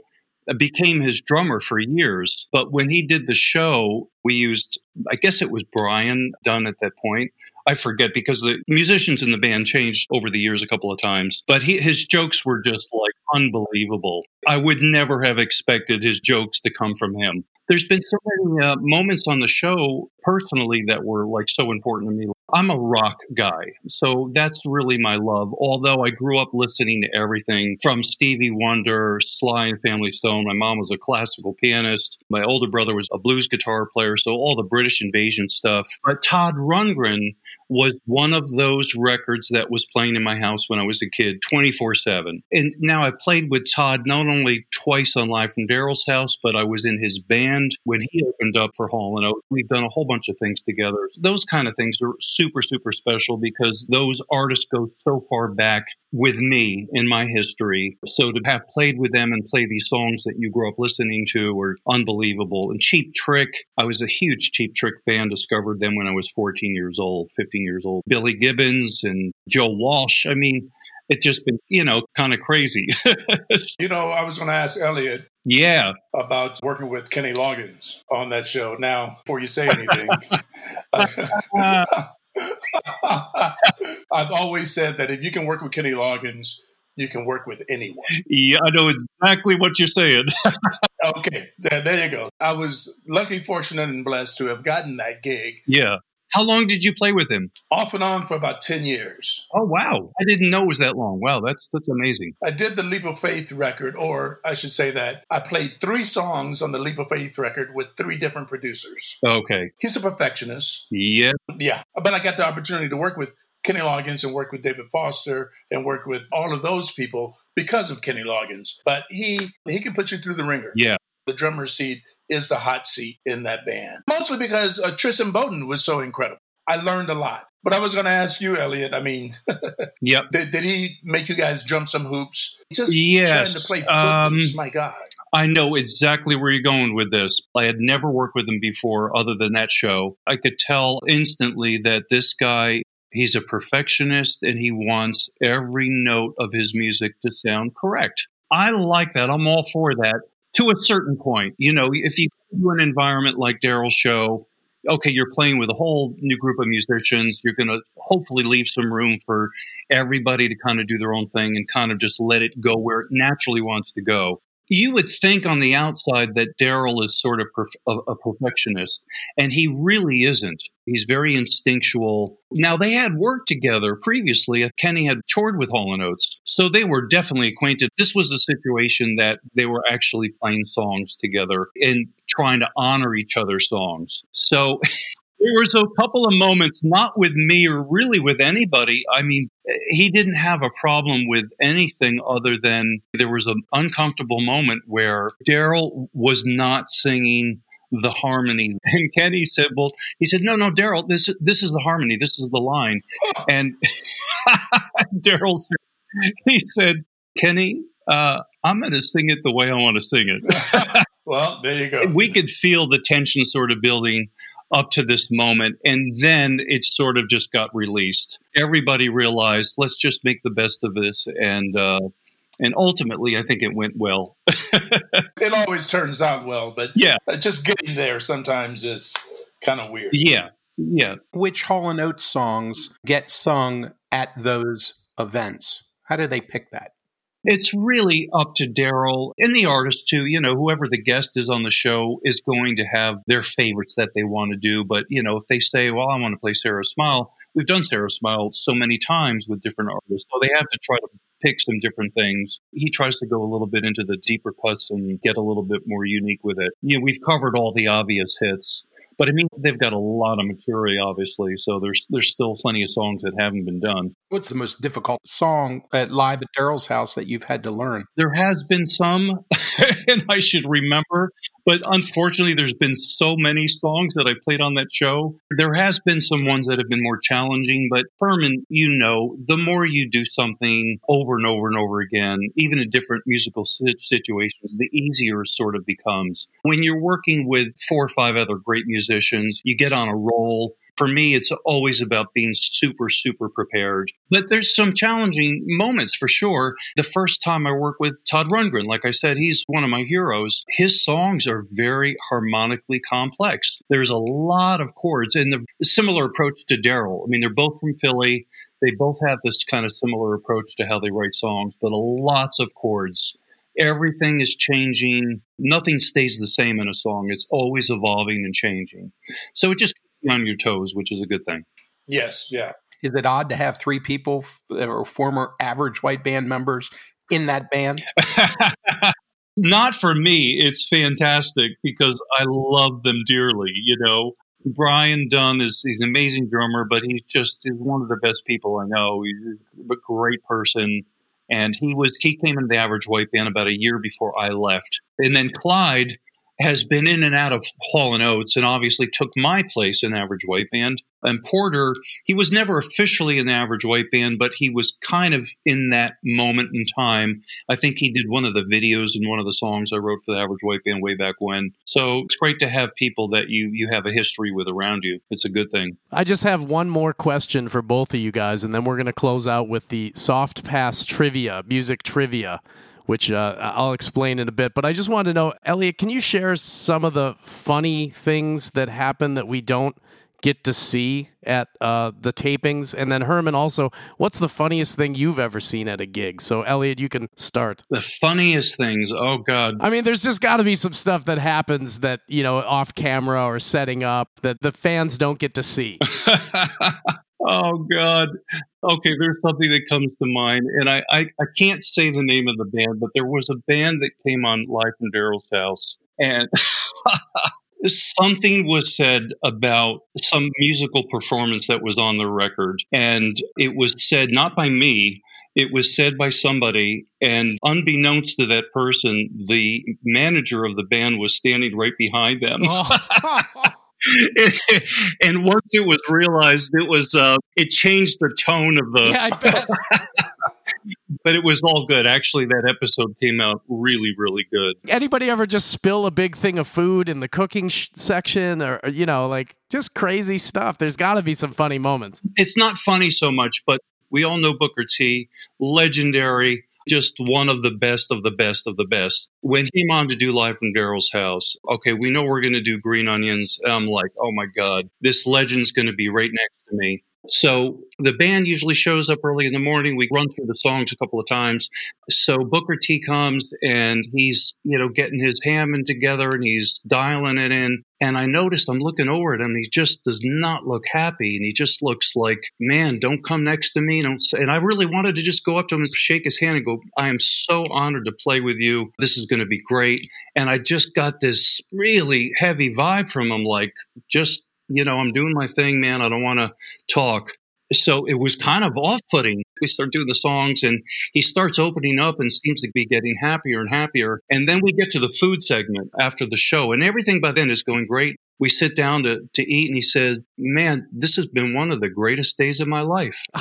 became his drummer for years. But when he did the show, we used, I guess it was Brian Dunne at that point. I forget because the musicians in the band changed over the years a couple of times. But he, his jokes were just like unbelievable. I would never have expected his jokes to come from him. There's been so many uh, moments on the show personally that were like so important to me. I'm a rock guy, so that's really my love. Although I grew up listening to everything from Stevie Wonder, Sly and Family Stone. My mom was a classical pianist. My older brother was a blues guitar player, so all the British invasion stuff. But Todd Rundgren was one of those records that was playing in my house when I was a kid 24 7. And now I played with Todd not only twice on Live from Daryl's House, but I was in his band when he opened up for Hall and Oates. We've done a whole bunch of things together. Those kind of things are super, super special because those artists go so far back with me in my history. So to have played with them and play these songs that you grew up listening to were unbelievable. And Cheap Trick, I was a huge Cheap Trick fan, discovered them when I was 14 years old, 15 years old. Billy Gibbons and Joe Walsh. I mean, it's just been, you know, kind of crazy. you know, I was going to ask Elliot. Yeah. About working with Kenny Loggins on that show. Now, before you say anything, I've always said that if you can work with Kenny Loggins, you can work with anyone. Yeah, I know exactly what you're saying. okay, there you go. I was lucky, fortunate, and blessed to have gotten that gig. Yeah. How long did you play with him? Off and on for about 10 years. Oh, wow. I didn't know it was that long. Wow, that's that's amazing. I did the Leap of Faith record, or I should say that I played three songs on the Leap of Faith record with three different producers. Okay. He's a perfectionist. Yeah. Yeah. But I got the opportunity to work with Kenny Loggins and work with David Foster and work with all of those people because of Kenny Loggins. But he he can put you through the ringer. Yeah. The drummer's seat is the hot seat in that band. Mostly because uh, Tris Imboden was so incredible. I learned a lot. But I was going to ask you, Elliot. I mean, yep. Did, did, he make you guys jump some hoops? Just yes. trying to play footloose. Um, my God. I know exactly where you're going with this. I had never worked with him before, other than that show. I could tell instantly that this guy, he's a perfectionist and he wants every note of his music to sound correct. I like that. I'm all for that to a certain point. You know, if you do an environment like Daryl's show, okay, you're playing with a whole new group of musicians. You're going to hopefully leave some room for everybody to kind of do their own thing and kind of just let it go where it naturally wants to go you would think on the outside that Daryl is sort of perf- a, a, perfectionist, and he really isn't. He's very instinctual. Now they had worked together previously. Kenny had toured with Hall and Oates, so they were definitely acquainted. This was a situation that they were actually playing songs together and trying to honor each other's songs. So there was a couple of moments, not with me or really with anybody. I mean, he didn't have a problem with anything other than there was an uncomfortable moment where Daryl was not singing the harmony. And Kenny said, "Well, he said, no, no, Daryl, this this is the harmony. This is the line." And Daryl said, he said, "Kenny, uh, I'm going to sing it the way I want to sing it." well, there you go. We could feel the tension sort of building up to this moment. And then it sort of just got released. Everybody realized, let's just make the best of this. And, uh, and ultimately, I think it went well. it always turns out well, but yeah, just getting there sometimes is kind of weird. Yeah, yeah. Which Hall and Oates songs get sung at those events? How do they pick that? It's really up to Daryl and the artist too. You know, whoever the guest is on the show is going to have their favorites that they want to do. But, you know, if they say, well, I want to play Sara Smile, we've done Sara Smile so many times with different artists. So they have to try to pick some different things. He tries to go a little bit into the deeper cuts and get a little bit more unique with it. You know, we've covered all the obvious hits. But I mean, they've got a lot of material, obviously. So there's there's still plenty of songs that haven't been done. What's the most difficult song at live at Daryl's house that you've had to learn? There has been some, and I should remember. But unfortunately, there's been so many songs that I played on that show. There has been some ones that have been more challenging. But Furman, you know, the more you do something over and over and over again, even in different musical situations, the easier it sort of becomes. When you're working with four or five other great musicians musicians. You get on a roll. For me, it's always about being super, super prepared. But there's some challenging moments for sure. The first time I worked with Todd Rundgren, like I said, he's one of my heroes. His songs are very harmonically complex. There's a lot of chords and the similar approach to Daryl. I mean, they're both from Philly. They both have this kind of similar approach to how they write songs, but lots of chords everything is changing. Nothing stays the same in a song. It's always evolving and changing. So it just on your toes, which is a good thing. Yes, yeah. Is it odd to have three people or former average white band members in that band? Not for me. It's fantastic because I love them dearly. You know, Brian Dunne is he's an amazing drummer, but he's just he's one of the best people I know. He's a great person. And he was he came into the average white band about a year before I left. And then Clyde has been in and out of Hall and Oates and obviously took my place in Average White Band. And Porter, he was never officially in Average White Band, but he was kind of in that moment in time. I think he did one of the videos in one of the songs I wrote for the Average White Band way back when. So it's great to have people that you you have a history with around you. It's a good thing. I just have one more question for both of you guys, and then we're going to close out with the soft pass trivia, music trivia which uh, I'll explain in a bit. But I just wanted to know, Elliot, can you share some of the funny things that happen that we don't get to see at uh, the tapings? And then Herman, also, what's the funniest thing you've ever seen at a gig? So Elliot, you can start. The funniest things. Oh God. I mean, there's just got to be some stuff that happens that you know off camera or setting up that the fans don't get to see. Oh God. Okay, there's something that comes to mind, and I, I, I can't say the name of the band, but there was a band that came on live from Daryl's house, and something was said about some musical performance that was on the record, and it was said not by me. It was said by somebody, and unbeknownst to that person, the manager of the band was standing right behind them. Oh. and once it was realized, it was uh, it changed the tone of the. Yeah, but it was all good. Actually, that episode came out really, really good. Anybody ever just spill a big thing of food in the cooking sh- section, or, or you know, like just crazy stuff? There's got to be some funny moments. It's not funny so much, but we all know Booker T, legendary just one of the best of the best of the best. When he came on to do Live from Daryl's house, okay, we know we're going to do Green Onions. I'm like, oh my God, this legend's going to be right next to me. So the band usually shows up early in the morning. We run through the songs a couple of times. So Booker T comes and he's, you know, getting his Hammond together and he's dialing it in. And I noticed I'm looking over at him. He just does not look happy. And he just looks like, man, don't come next to me. Don't say. And I really wanted to just go up to him and shake his hand and go, I am so honored to play with you. This is going to be great. And I just got this really heavy vibe from him, like, just you know, I'm doing my thing, man. I don't want to talk. So it was kind of off putting. We start doing the songs and he starts opening up and seems to be getting happier and happier. And then we get to the food segment after the show and everything by then is going great we sit down to, to eat and he says, Man, this has been one of the greatest days of my life.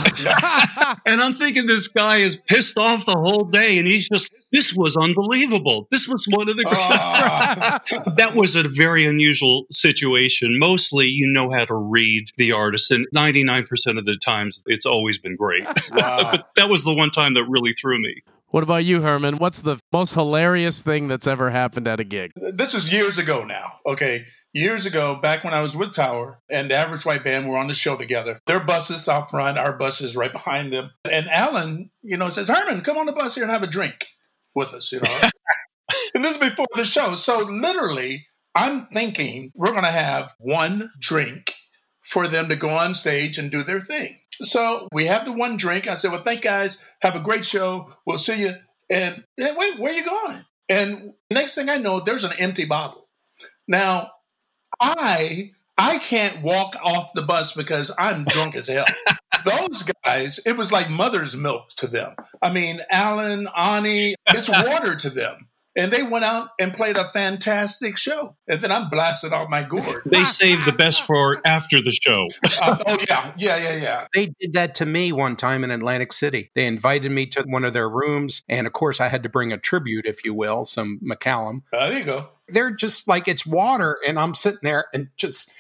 and I'm thinking this guy is pissed off the whole day and he's just, this was unbelievable. This was one of the that was a very unusual situation. Mostly you know how to read the artist and 99% of the times it's always been great. Wow. but that was the one time that really threw me. What about you, Herman? What's the most hilarious thing that's ever happened at a gig? This was years ago now. Okay. Years ago, back when I was with Tower and the Average White Band were on the show together. Their buses out front, our buses right behind them. And Alan, you know, says, Herman, come on the bus here and have a drink with us, you know. and this is before the show. So literally, I'm thinking we're going to have one drink for them to go on stage and do their thing. So we have the one drink. I said, Well, thank guys. Have a great show. We'll see you. And hey, wait, where are you going? And next thing I know, there's an empty bottle. Now, I I can't walk off the bus because I'm drunk as hell. Those guys, it was like mother's milk to them. I mean, Alan, Onnie, it's water to them and they went out and played a fantastic show. And then I'm blasted out my gourd. They saved the best for after the show. uh, oh yeah, yeah, yeah, yeah. They did that to me one time in Atlantic City. They invited me to one of their rooms, and of course, I had to bring a tribute, if you will, some Macallan. Uh, there you go. They're just like it's water, and I'm sitting there and just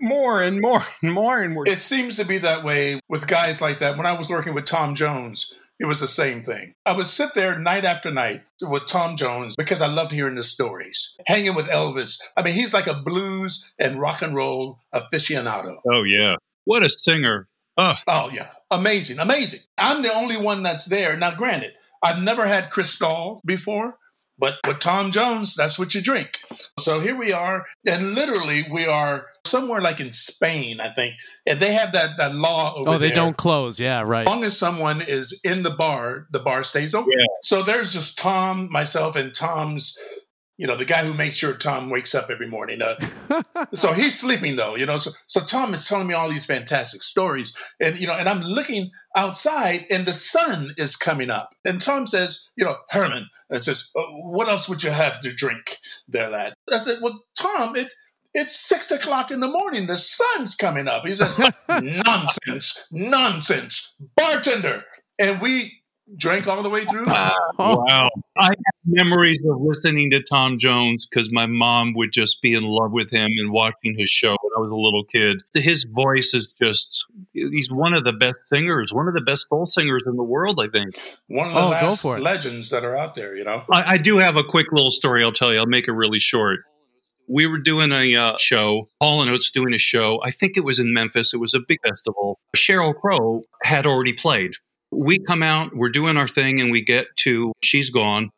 more and more and more, and we're. It seems to be that way with guys like that. When I was working with Tom Jones, it was the same thing. I would sit there night after night with Tom Jones because I loved hearing the stories. Hanging with Elvis. I mean, he's like a blues and rock and roll aficionado. Oh, yeah. What a singer. Oh, oh yeah. Amazing. Amazing. I'm the only one that's there. Now, granted, I've never had Cristal before. But with Tom Jones, that's what you drink. So here we are, and literally we are somewhere like in Spain, I think, and they have that that law. oh, they there. don't close. Yeah, right. As long as someone is in the bar, the bar stays open. Yeah. So there's just Tom, myself, and Tom's you know, the guy who makes sure Tom wakes up every morning. Uh, so he's sleeping though, you know. So, so Tom is telling me all these fantastic stories, and you know, and I'm looking outside, and the sun is coming up, and Tom says, you know, Herman, and says, uh, what else would you have to drink there, lad? I said, well, Tom, it. It's six o'clock in the morning. The sun's coming up. He says, nonsense, nonsense, bartender. And we drank all the way through. wow. I have memories of listening to Tom Jones because my mom would just be in love with him and watching his show when I was a little kid. His voice is just, he's one of the best singers, one of the best soul singers in the world, I think. One of the oh, last legends that are out there, you know? I, I, do have a quick little story I'll tell you. I'll make it really short. We were doing a uh, show, Hall and Oates doing a show. I think it was in Memphis. It was a big festival. Sheryl Crow had already played we come out, we're doing our thing, and we get to She's Gone.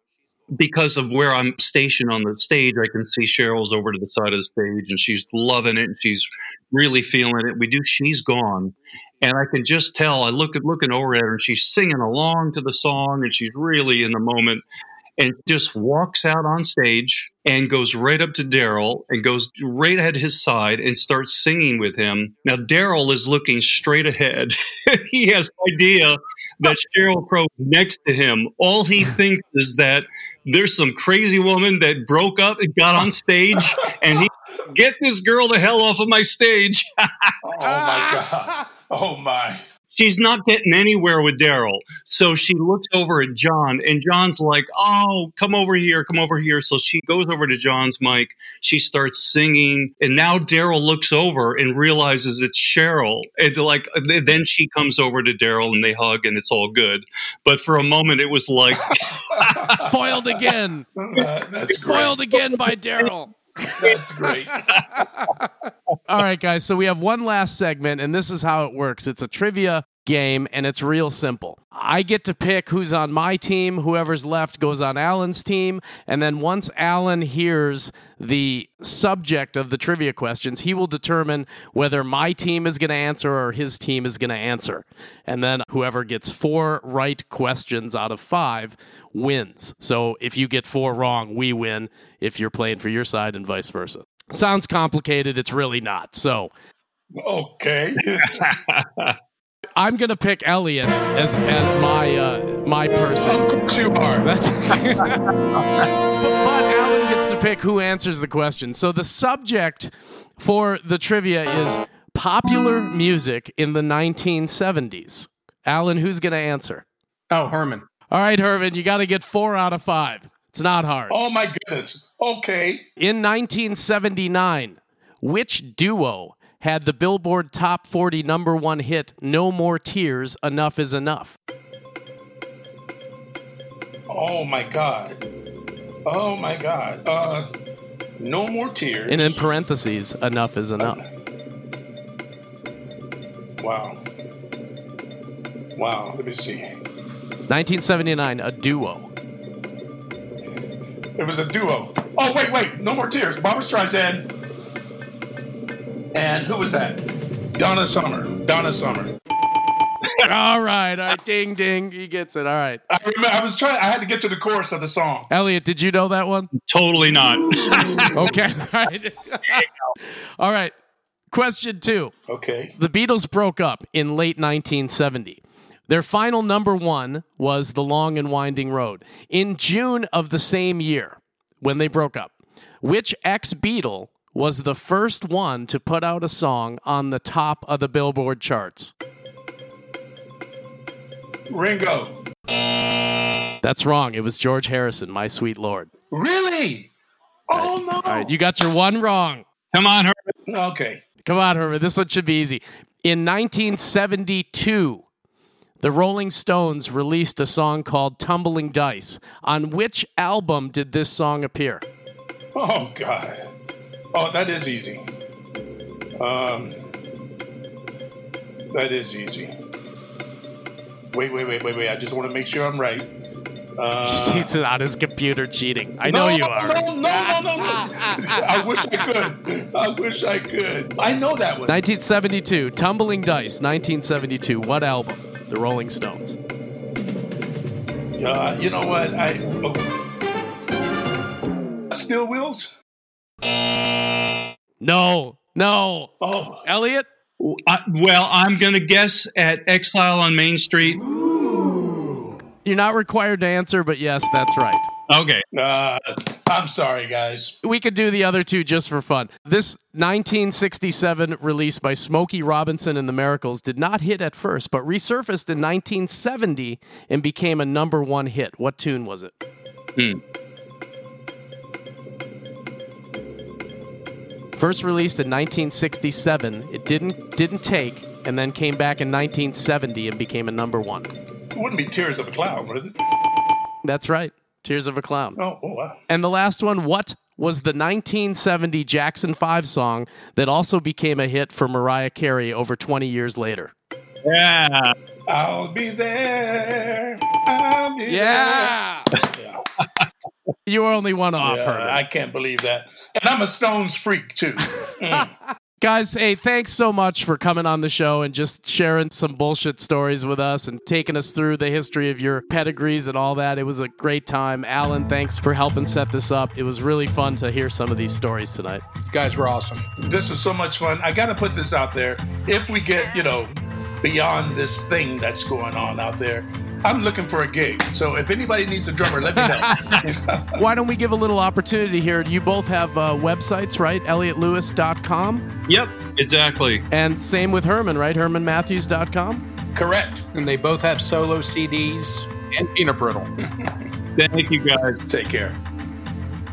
Because of where I'm stationed on the stage, I can see Sheryl's over to the side of the stage and she's loving it and she's really feeling it. We do She's Gone. And I can just tell, I look at looking over at her and she's singing along to the song and she's really in the moment and just walks out on stage and goes right up to Daryl and goes right at his side and starts singing with him. Now, Daryl is looking straight ahead. he has no idea that Sheryl Crow is next to him. All he thinks is that there's some crazy woman that broke up and got on stage and he get this girl the hell off of my stage. oh my God. Oh my she's not getting anywhere with Daryl. So she looks over at John, and John's like, "Oh, come over here, come over here." So she goes over to John's mic. She starts singing, and now Daryl looks over and realizes it's Sheryl. And like, then she comes over to Daryl, and they hug, and it's all good. But for a moment, it was like foiled again. Uh, that's foiled again by Daryl. That's great. All right, guys. So we have one last segment, and this is how it works it's a trivia game, and it's real simple. I get to pick who's on my team. Whoever's left goes on Alan's team. And then once Alan hears the subject of the trivia questions, he will determine whether my team is going to answer or his team is going to answer. And then whoever gets four right questions out of five wins. So if you get four wrong, we win if you're playing for your side and vice versa. Sounds complicated. It's really not. So. Okay. I'm gonna pick Elliot as as my uh, my person. Of course you are. That's but, but Alan gets to pick who answers the question. So the subject for the trivia is popular music in the 1970s. Alan, who's gonna answer? Oh, Herman. All right, Herman, you got to get four out of five. It's not hard. Oh my goodness. Okay. In 1979, which duo had the Billboard Top 40 number one hit, No More Tears, Enough is Enough. Oh my God. Oh my God. Uh, no More Tears. And in parentheses, Enough is Enough. Wow. Wow. Let me see. 1979, a duo. It was a duo. Oh, wait, wait. No More Tears. Barbra Streisand and who was that? Donna Summer. Donna Summer. all right, all right, ding, ding, he gets it. All right. I remember. I was trying. I had to get to the chorus of the song. Elliot, did you know that one? Totally not. okay, all right. all right. Question two. Okay. The Beatles broke up in late 1970. Their final number one was The Long and Winding Road. In June of the same year, when they broke up, which ex Beatle was the first one to put out a song on the top of the Billboard charts? Ringo. That's wrong. It was George Harrison, My Sweet Lord. Really? Oh, no. All right, you got your one wrong. Come on, Herman. Okay. Come on, Herman. This one should be easy. In 1972, the Rolling Stones released a song called Tumbling Dice. On which album did this song appear? Oh, God. Oh, that is easy. Um, that is easy. Wait, wait, wait, wait, wait. I just want to make sure I'm right. Uh, He's on his computer cheating. I know you are. No, no, no, no, no. I wish I could. I wish I could. I know that one. 1972, Tumbling Dice, 1972. What album? The Rolling Stones. Uh, you know what? I. Oh. Steel Wheels? No, no. Oh. Elliot? I, well, I'm going to guess at Exile on Main Street. You're not required to answer, but yes, that's right. Okay. Uh, I'm sorry, guys. We could do the other two just for fun. This 1967 release by Smokey Robinson and the Miracles did not hit at first, but resurfaced in 1970 and became a number one hit. What tune was it? Hmm. First released in 1967, it didn't didn't take, and then came back in 1970 and became a number one. It wouldn't be Tears of a Clown, would it? That's right. Tears of a Clown. Oh, oh wow. And the last one, what was the 1970 Jackson 5 song that also became a hit for Mariah Carey over 20 years later? Yeah. I'll be there. I'll be Yeah. there. Yeah. You were only one off, Yeah, Herman. I can't believe that. And I'm a Stones freak, too. Mm. Guys, hey, thanks so much for coming on the show and just sharing some bullshit stories with us and taking us through the history of your pedigrees and all that. It was a great time. Alan, thanks for helping set this up. It was really fun to hear some of these stories tonight. You guys were awesome. this was so much fun. I got to put this out there. If we get, you know, beyond this thing that's going on out there, I'm looking for a gig. So if anybody needs a drummer, let me know. Why don't we give a little opportunity here? You both have uh, websites, right? ElliottLewis.com. Yep. Exactly. And same with Herman, right? HermanMatthews.com. Correct. And they both have solo CDs and peanut brittle. Thank you, guys. Take care.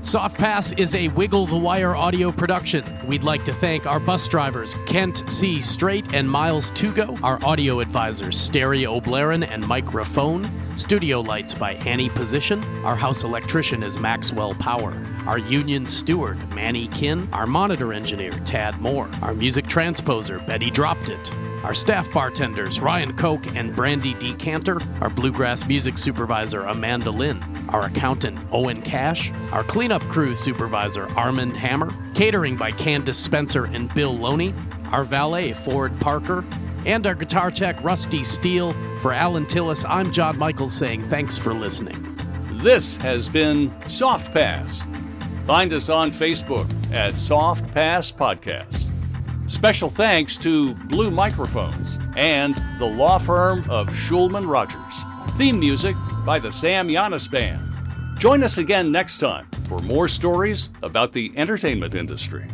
Soft Pass is a Wiggle the Wire audio production. We'd like to thank our bus drivers, Kent C. Straight and Miles Tugo, our audio advisors, Stereo Blaren and Microphone, studio lights by Annie Position, our house electrician is Maxwell Power, our union steward, Manny Kin, our monitor engineer, Tad Moore, our music transposer, Betty Dropped It, our staff bartenders, Ryan Koch and Brandy Decanter, our bluegrass music supervisor, Amanda Lynn, our accountant, Owen Cash, our cleanup crew supervisor, Armand Hammer, catering by Candace Spencer and Bill Loney, our valet, Ford Parker, and our guitar tech, Rusty Steele. For Alan Tillis, I'm John Michaels saying thanks for listening. This has been Soft Pass. Find us on Facebook at Soft Pass Podcast. Special thanks to Blue Microphones and the law firm of Shulman Rogers. Theme music by the Sam Yanis Band. Join us again next time for more stories about the entertainment industry.